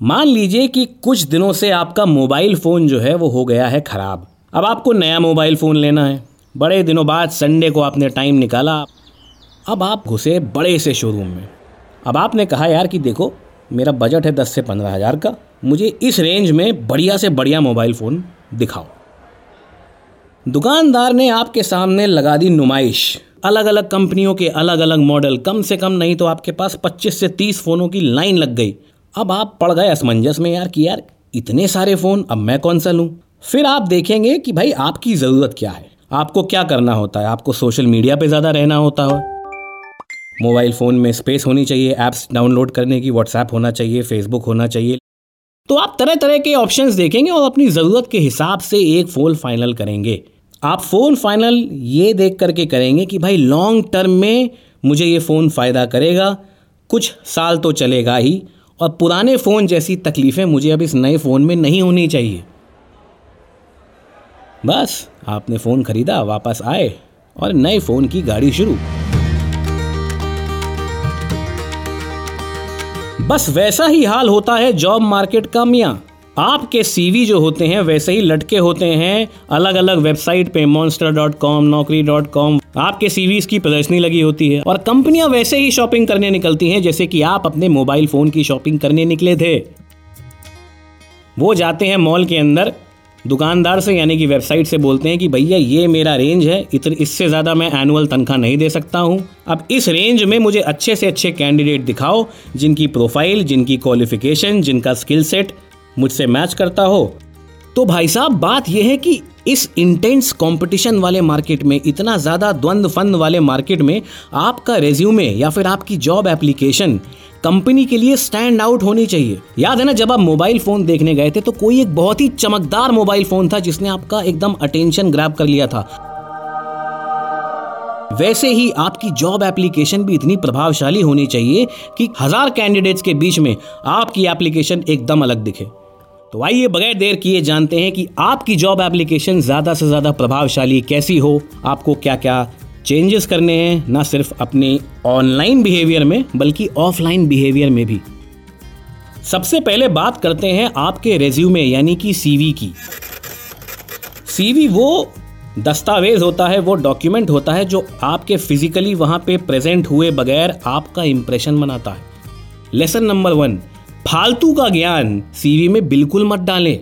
मान लीजिए कि कुछ दिनों से आपका मोबाइल फ़ोन जो है वो हो गया है ख़राब। अब आपको नया मोबाइल फ़ोन लेना है। बड़े दिनों बाद संडे को आपने टाइम निकाला। अब आप घुसे बड़े से शोरूम में। अब आपने कहा यार कि देखो, मेरा बजट है दस से पंद्रह हज़ार का। मुझे इस रेंज में बढ़िया से बढ़िया मोबाइल फ़ोन दिखाओ। दुकानदार ने आपके सामने लगा दी नुमाइश। अलग अलग कंपनियों के अलग अलग मॉडल। कम से कम नहीं तो आपके पास 25 से 30 फ़ोनों की लाइन लग गई। अब आप पड़ गए असमंजस में यार कि यार इतने सारे फ़ोन, अब मैं कौन सा लूँ? फिर आप देखेंगे कि भाई आपकी ज़रूरत क्या है। आपको क्या करना होता है? आपको सोशल मीडिया पे ज़्यादा रहना होता है। मोबाइल फ़ोन में स्पेस होनी चाहिए, ऐप्स डाउनलोड करने की, व्हाट्सएप होना चाहिए, फेसबुक होना चाहिए। तो आप तरह तरह के ऑप्शंस देखेंगे और अपनी ज़रूरत के हिसाब से एक फ़ोन फाइनल करेंगे। आप फ़ोन फाइनल ये देख करके करेंगे कि भाई लॉन्ग टर्म में मुझे ये फ़ोन फ़ायदा करेगा। कुछ साल तो चलेगा ही। और पुराने फ़ोन जैसी तकलीफ़ें मुझे अब इस नए फ़ोन में नहीं होनी चाहिए। बस, आपने फ़ोन ख़रीदा, वापस आए और नए फ़ोन की गाड़ी शुरू। बस वैसा ही हाल होता है जॉब मार्केट का मियाँ। आपके सीवी जो होते हैं, वैसे ही लटके होते हैं अलग अलग वेबसाइट पे monster dot com Naukri dot com आपके सीवी की प्रदर्शनी लगी होती है और कंपनियाँ वैसे ही शॉपिंग करने निकलती हैं, जैसे कि आप अपने मोबाइल फ़ोन की शॉपिंग करने निकले थे। वो जाते हैं मॉल के अंदर, दुकानदार से यानी कि वेबसाइट से बोलते हैं कि भैया ये मेरा रेंज है इतने इससे ज़्यादा मैं एनुअल तनख्वाह नहीं दे सकता हूँ। अब इस रेंज में मुझे अच्छे से अच्छे कैंडिडेट दिखाओ, जिनकी प्रोफ़ाइल जिनकी क्वालिफिकेशन जिनका स्किल सेट मुझसे मैच करता हो। तो भाई साहब, बात यह है कि इस इंटेंस कंपटीशन वाले मार्केट में, इतना ज़्यादा द्वंद फंद वाले मार्केट में आपका रेज्यूमे या फिर आपकी जॉब एप्लीकेशन कंपनी के लिए स्टैंड आउट होनी चाहिए। याद है ना, जब आप मोबाइल फ़ोन देखने गए थे तो कोई एक बहुत ही चमकदार मोबाइल फ़ोन था जिसने आपका एकदम अटेंशन ग्रैब कर लिया था। वैसे ही आपकी जॉब एप्लीकेशन भी इतनी प्रभावशाली होनी चाहिए कि हज़ार कैंडिडेट्स के बीच में आपकी एप्लीकेशन एकदम अलग दिखे। तो आइए बगैर देर किए जानते हैं कि आपकी जॉब एप्लीकेशन ज़्यादा से ज़्यादा प्रभावशाली कैसी हो, आपको क्या क्या चेंजेस करने हैं, ना सिर्फ़ अपने ऑनलाइन बिहेवियर में, बल्कि ऑफलाइन बिहेवियर में भी। सबसे पहले बात करते हैं आपके रेज्यूमे यानी कि सीवी की। सीवी वो दस्तावेज़ होता है, वो डॉक्यूमेंट होता है जो आपके फिजिकली वहाँ पे प्रेजेंट हुए बगैर आपका इंप्रेशन बनाता है। लेसन नंबर वन फालतू का ज्ञान सीवी में बिल्कुल मत डालें।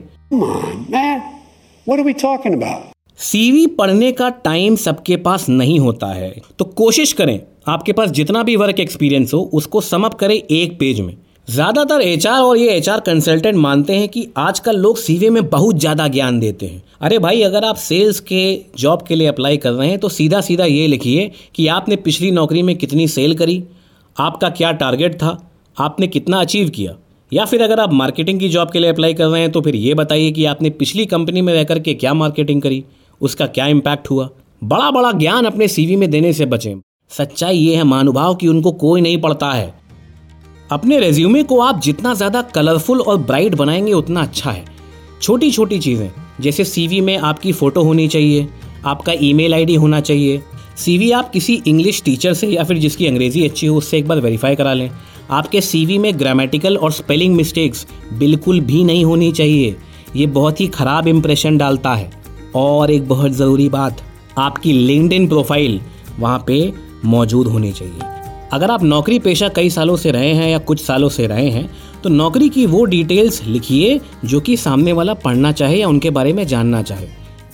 सीवी पढ़ने का टाइम सबके पास नहीं होता है। तो कोशिश करें आपके पास जितना भी वर्क एक्सपीरियंस हो उसको समअप करें एक पेज में। ज़्यादातर एचआर और ये एचआर कंसल्टेंट मानते हैं कि आजकल लोग सीवी में बहुत ज़्यादा ज्ञान देते हैं। अरे भाई अगर आप सेल्स के जॉब के लिए अप्लाई कर रहे हैं तो सीधा सीधा ये लिखिए कि आपने पिछली नौकरी में कितनी सेल करी आपका क्या टारगेट था आपने कितना अचीव किया। या फिर अगर आप मार्केटिंग की जॉब के लिए अप्लाई कर रहे हैं तो फिर ये बताइए कि आपने पिछली कंपनी में रह करके क्या मार्केटिंग करी? उसका क्या इम्पैक्ट हुआ? बड़ा बड़ा ज्ञान अपने सीवी में देने से बचें। सच्चाई ये है मानुभाव कि उनको कोई नहीं पढ़ता है। अपने रेज्यूमे को आप जितना ज़्यादा कलरफुल और ब्राइट बनाएँगे, उतना अच्छा है। छोटी छोटी चीज़ें, जैसे सीवी में आपकी फ़ोटो होनी चाहिए, आपका ईमेल आईडी होना चाहिए। सीवी आप किसी इंग्लिश टीचर से या फिर जिसकी अंग्रेज़ी अच्छी हो, उससे एक बार वेरीफाई करा लें। आपके सीवी में ग्रामेटिकल और स्पेलिंग मिस्टेक्स बिल्कुल भी नहीं होनी चाहिए। ये बहुत ही ख़राब इम्प्रेशन डालता है। और एक बहुत ज़रूरी बात, आपकी लिंकड प्रोफ़ाइल वहाँ पे मौजूद होनी चाहिए। अगर आप नौकरी पेशा कई सालों से रहे हैं या कुछ सालों से रहे हैं तो नौकरी की वो डिटेल्स लिखिए जो कि सामने वाला पढ़ना चाहे या उनके बारे में जानना चाहे।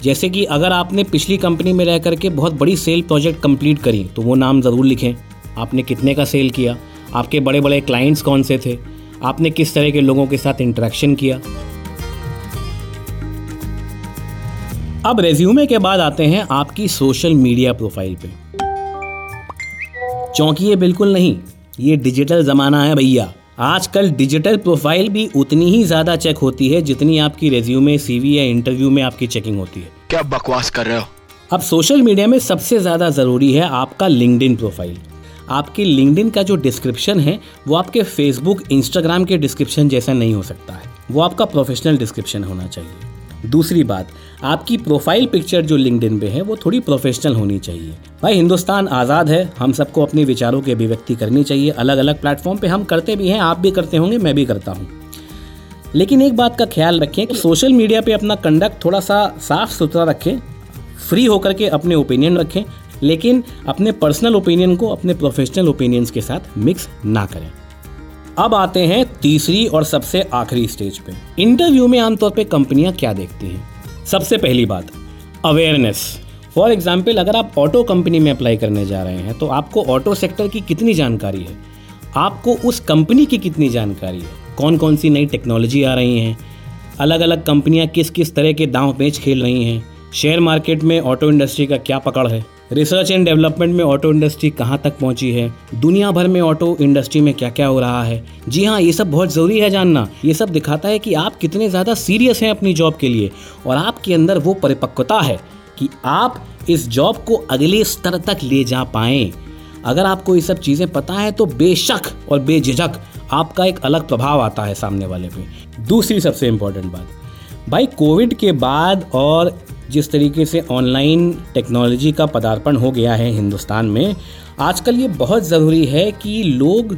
जैसे कि अगर आपने पिछली कंपनी में रह करके बहुत बड़ी सेल प्रोजेक्ट कंप्लीट करी तो वो नाम ज़रूर लिखें। आपने कितने का सेल किया? आपके बड़े बड़े क्लाइंट्स कौन से थे? आपने किस तरह के लोगों के साथ इंटरेक्शन किया? अब रेज्यूमे के बाद आते हैं आपकी सोशल मीडिया प्रोफ़ाइल पे। चौंकिए बिल्कुल नहीं ये डिजिटल ज़माना है भैया। आजकल डिजिटल प्रोफ़ाइल भी उतनी ही ज़्यादा चेक होती है जितनी आपकी रेज्यूमे सीवी या इंटरव्यू में आपकी चेकिंग होती है। क्या बकवास कर रहे हो? अब सोशल मीडिया में सबसे ज़्यादा ज़रूरी है आपका लिंकड प्रोफ़ाइल आपकी लिंकड का जो डिस्क्रिप्शन है, वो आपके फेसबुक इंस्टाग्राम के डिस्क्रिप्शन जैसा नहीं हो सकता है। वो आपका प्रोफेशनल डिस्क्रिप्शन होना चाहिए। दूसरी बात, आपकी प्रोफ़ाइल पिक्चर जो लिंकड पे है, वो थोड़ी प्रोफेशनल होनी चाहिए। भाई, हिंदुस्तान आज़ाद है, हम सबको अपने विचारों की अभिव्यक्ति करनी चाहिए। अलग अलग प्लेटफॉर्म पे हम करते भी हैं, आप भी करते होंगे, मैं भी करता हूँ। लेकिन एक बात का ख्याल रखें कि सोशल मीडिया पे अपना कंडक्ट थोड़ा सा साफ़ सुथरा रखें फ्री होकर के अपने ओपिनियन रखें। लेकिन अपने पर्सनल ओपिनियन को अपने प्रोफेशनल ओपिनियंस के साथ मिक्स ना करें। अब आते हैं तीसरी और सबसे आखिरी स्टेज पे। इंटरव्यू में आमतौर पे कंपनियाँ क्या देखती हैं? सबसे पहली बात अवेयरनेस फॉर एग्ज़ाम्पल अगर आप ऑटो कंपनी में अप्लाई करने जा रहे हैं तो आपको ऑटो सेक्टर की कितनी जानकारी है? आपको उस कंपनी की कितनी जानकारी है? कौन कौन सी नई टेक्नोलॉजी आ रही हैं? अलग अलग कंपनियाँ किस किस तरह के दांव पेच खेल रही हैं? शेयर मार्केट में ऑटो इंडस्ट्री का क्या पकड़ है? रिसर्च एंड डेवलपमेंट में ऑटो इंडस्ट्री कहाँ तक पहुँची है? दुनिया भर में ऑटो इंडस्ट्री में क्या क्या हो रहा है? जी हाँ ये सब बहुत ज़रूरी है जानना। ये सब दिखाता है कि आप कितने ज़्यादा सीरियस हैं अपनी जॉब के लिए और आपके अंदर वो परिपक्वता है कि आप इस जॉब को अगले स्तर तक ले जा पाएँ। अगर आपको ये सब चीज़ें पता है तो बेशक और बेझिझक आपका एक अलग प्रभाव आता है सामने वाले पे। दूसरी सबसे इम्पोर्टेंट बात, भाई कोविड के बाद और जिस तरीके से ऑनलाइन टेक्नोलॉजी का पदार्पण हो गया है हिंदुस्तान में, आजकल ये बहुत ज़रूरी है कि लोग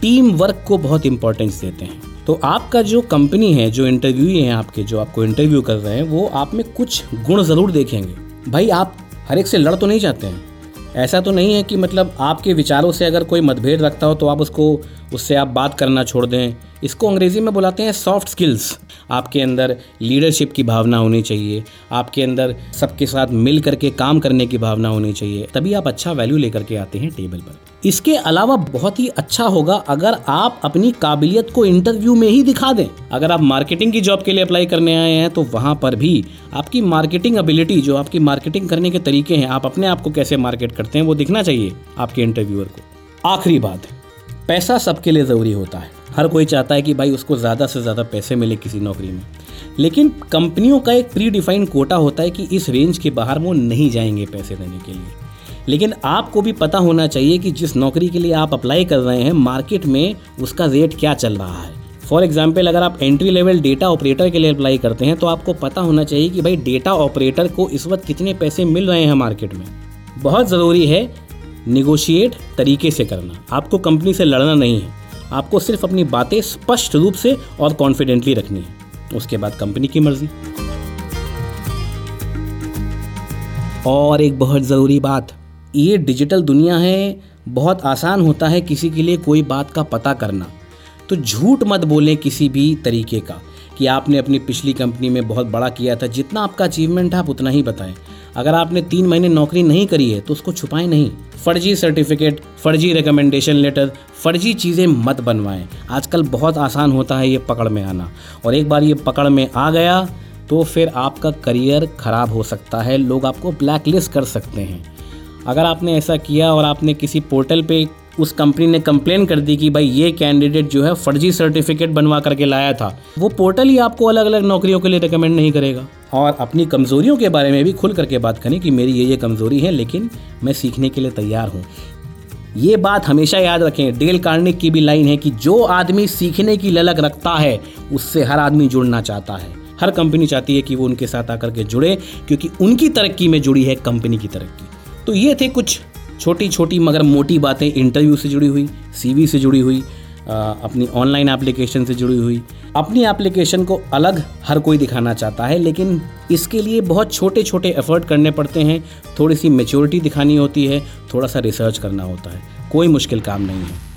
टीम वर्क को बहुत इम्पोर्टेंस देते हैं। तो आपका जो कंपनी है, जो इंटरव्यू हैं आपके, जो आपको इंटरव्यू कर रहे हैं, वो आप में कुछ गुण ज़रूर देखेंगे। भाई, आप हर एक से लड़ तो नहीं जाते हैं। ऐसा तो नहीं है कि मतलब आपके विचारों से अगर कोई मतभेद रखता हो तो आप उसको, उससे आप बात करना छोड़ दें। इसको अंग्रेज़ी में बुलाते हैं सॉफ्ट स्किल्स आपके अंदर लीडरशिप की भावना होनी चाहिए। आपके अंदर सबके साथ मिल करके काम करने की भावना होनी चाहिए। तभी आप अच्छा वैल्यू लेकर के आते हैं टेबल पर। इसके अलावा बहुत ही अच्छा होगा अगर आप अपनी काबिलियत को इंटरव्यू में ही दिखा दें। अगर आप मार्केटिंग की जॉब के लिए अप्लाई करने आए हैं तो वहाँ पर भी आपकी मार्केटिंग एबिलिटी जो आपकी मार्केटिंग करने के तरीके हैं, आप अपने आप को कैसे मार्केट करते हैं, वो दिखना चाहिए आपके इंटरव्यूअर को। आखिरी बात, पैसा सबके लिए ज़रूरी होता है। हर कोई चाहता है कि भाई उसको ज़्यादा से ज़्यादा पैसे मिले किसी नौकरी में। लेकिन कंपनियों का एक प्री डिफाइंड कोटा होता है कि इस रेंज के बाहर वो नहीं जाएँगे पैसे देने के लिए। लेकिन आपको भी पता होना चाहिए कि जिस नौकरी के लिए आप अप्लाई कर रहे हैं मार्केट में उसका रेट क्या चल रहा है। फॉर एग्ज़ाम्पल अगर आप एंट्री लेवल डेटा ऑपरेटर के लिए अप्लाई करते हैं तो आपको पता होना चाहिए कि भाई डेटा ऑपरेटर को इस वक्त कितने पैसे मिल रहे हैं मार्केट में। बहुत ज़रूरी है निगोशिएट तरीके से करना। आपको कंपनी से लड़ना नहीं है। आपको सिर्फ़ अपनी बातें स्पष्ट रूप से और कॉन्फिडेंटली रखनी है। उसके बाद कंपनी की मर्ज़ी। और एक बहुत ज़रूरी बात ये डिजिटल दुनिया है, बहुत आसान होता है किसी के लिए कोई बात का पता करना। तो झूठ मत बोलें किसी भी तरीके का कि आपने अपनी पिछली कंपनी में बहुत बड़ा किया था, जितना आपका अचीवमेंट है, आप उतना ही बताएँ। अगर आपने तीन महीने नौकरी नहीं करी है तो उसको छुपाएँ नहीं। फर्जी सर्टिफिकेट फर्जी रिकमेंडेशन लेटर फर्जी चीज़ें मत बनवाएँ। आजकल बहुत आसान होता है ये पकड़ में आना। और एक बार ये पकड़ में आ गया तो फिर आपका करियर ख़राब हो सकता है, लोग आपको ब्लैक लिस्ट कर सकते हैं। अगर आपने ऐसा किया और आपने किसी पोर्टल पे उस कंपनी ने कंप्लेन कर दी कि भाई ये कैंडिडेट जो है फर्जी सर्टिफिकेट बनवा करके लाया था, वो पोर्टल ही आपको अलग अलग नौकरियों के लिए रिकमेंड नहीं करेगा। और अपनी कमज़ोरियों के बारे में भी खुल करके बात करें कि मेरी ये ये कमज़ोरी है, लेकिन मैं सीखने के लिए तैयार हूँ। ये बात हमेशा याद रखें, डेल कार्निक की भी लाइन है कि जो आदमी सीखने की ललक रखता है, उससे हर आदमी जुड़ना चाहता है। हर कंपनी चाहती है कि वो उनके साथ आकर के जुड़े, क्योंकि उनकी तरक्की में जुड़ी है कंपनी की तरक्की। तो ये थे कुछ छोटी छोटी मगर मोटी बातें इंटरव्यू से जुड़ी हुई सीवी से जुड़ी हुई अपनी ऑनलाइन एप्लीकेशन से जुड़ी हुई। अपनी एप्लीकेशन को अलग हर कोई दिखाना चाहता है, लेकिन इसके लिए बहुत छोटे छोटे एफर्ट करने पड़ते हैं। थोड़ी सी मेच्योरिटी दिखानी होती है, थोड़ा सा रिसर्च करना होता है। कोई मुश्किल काम नहीं है।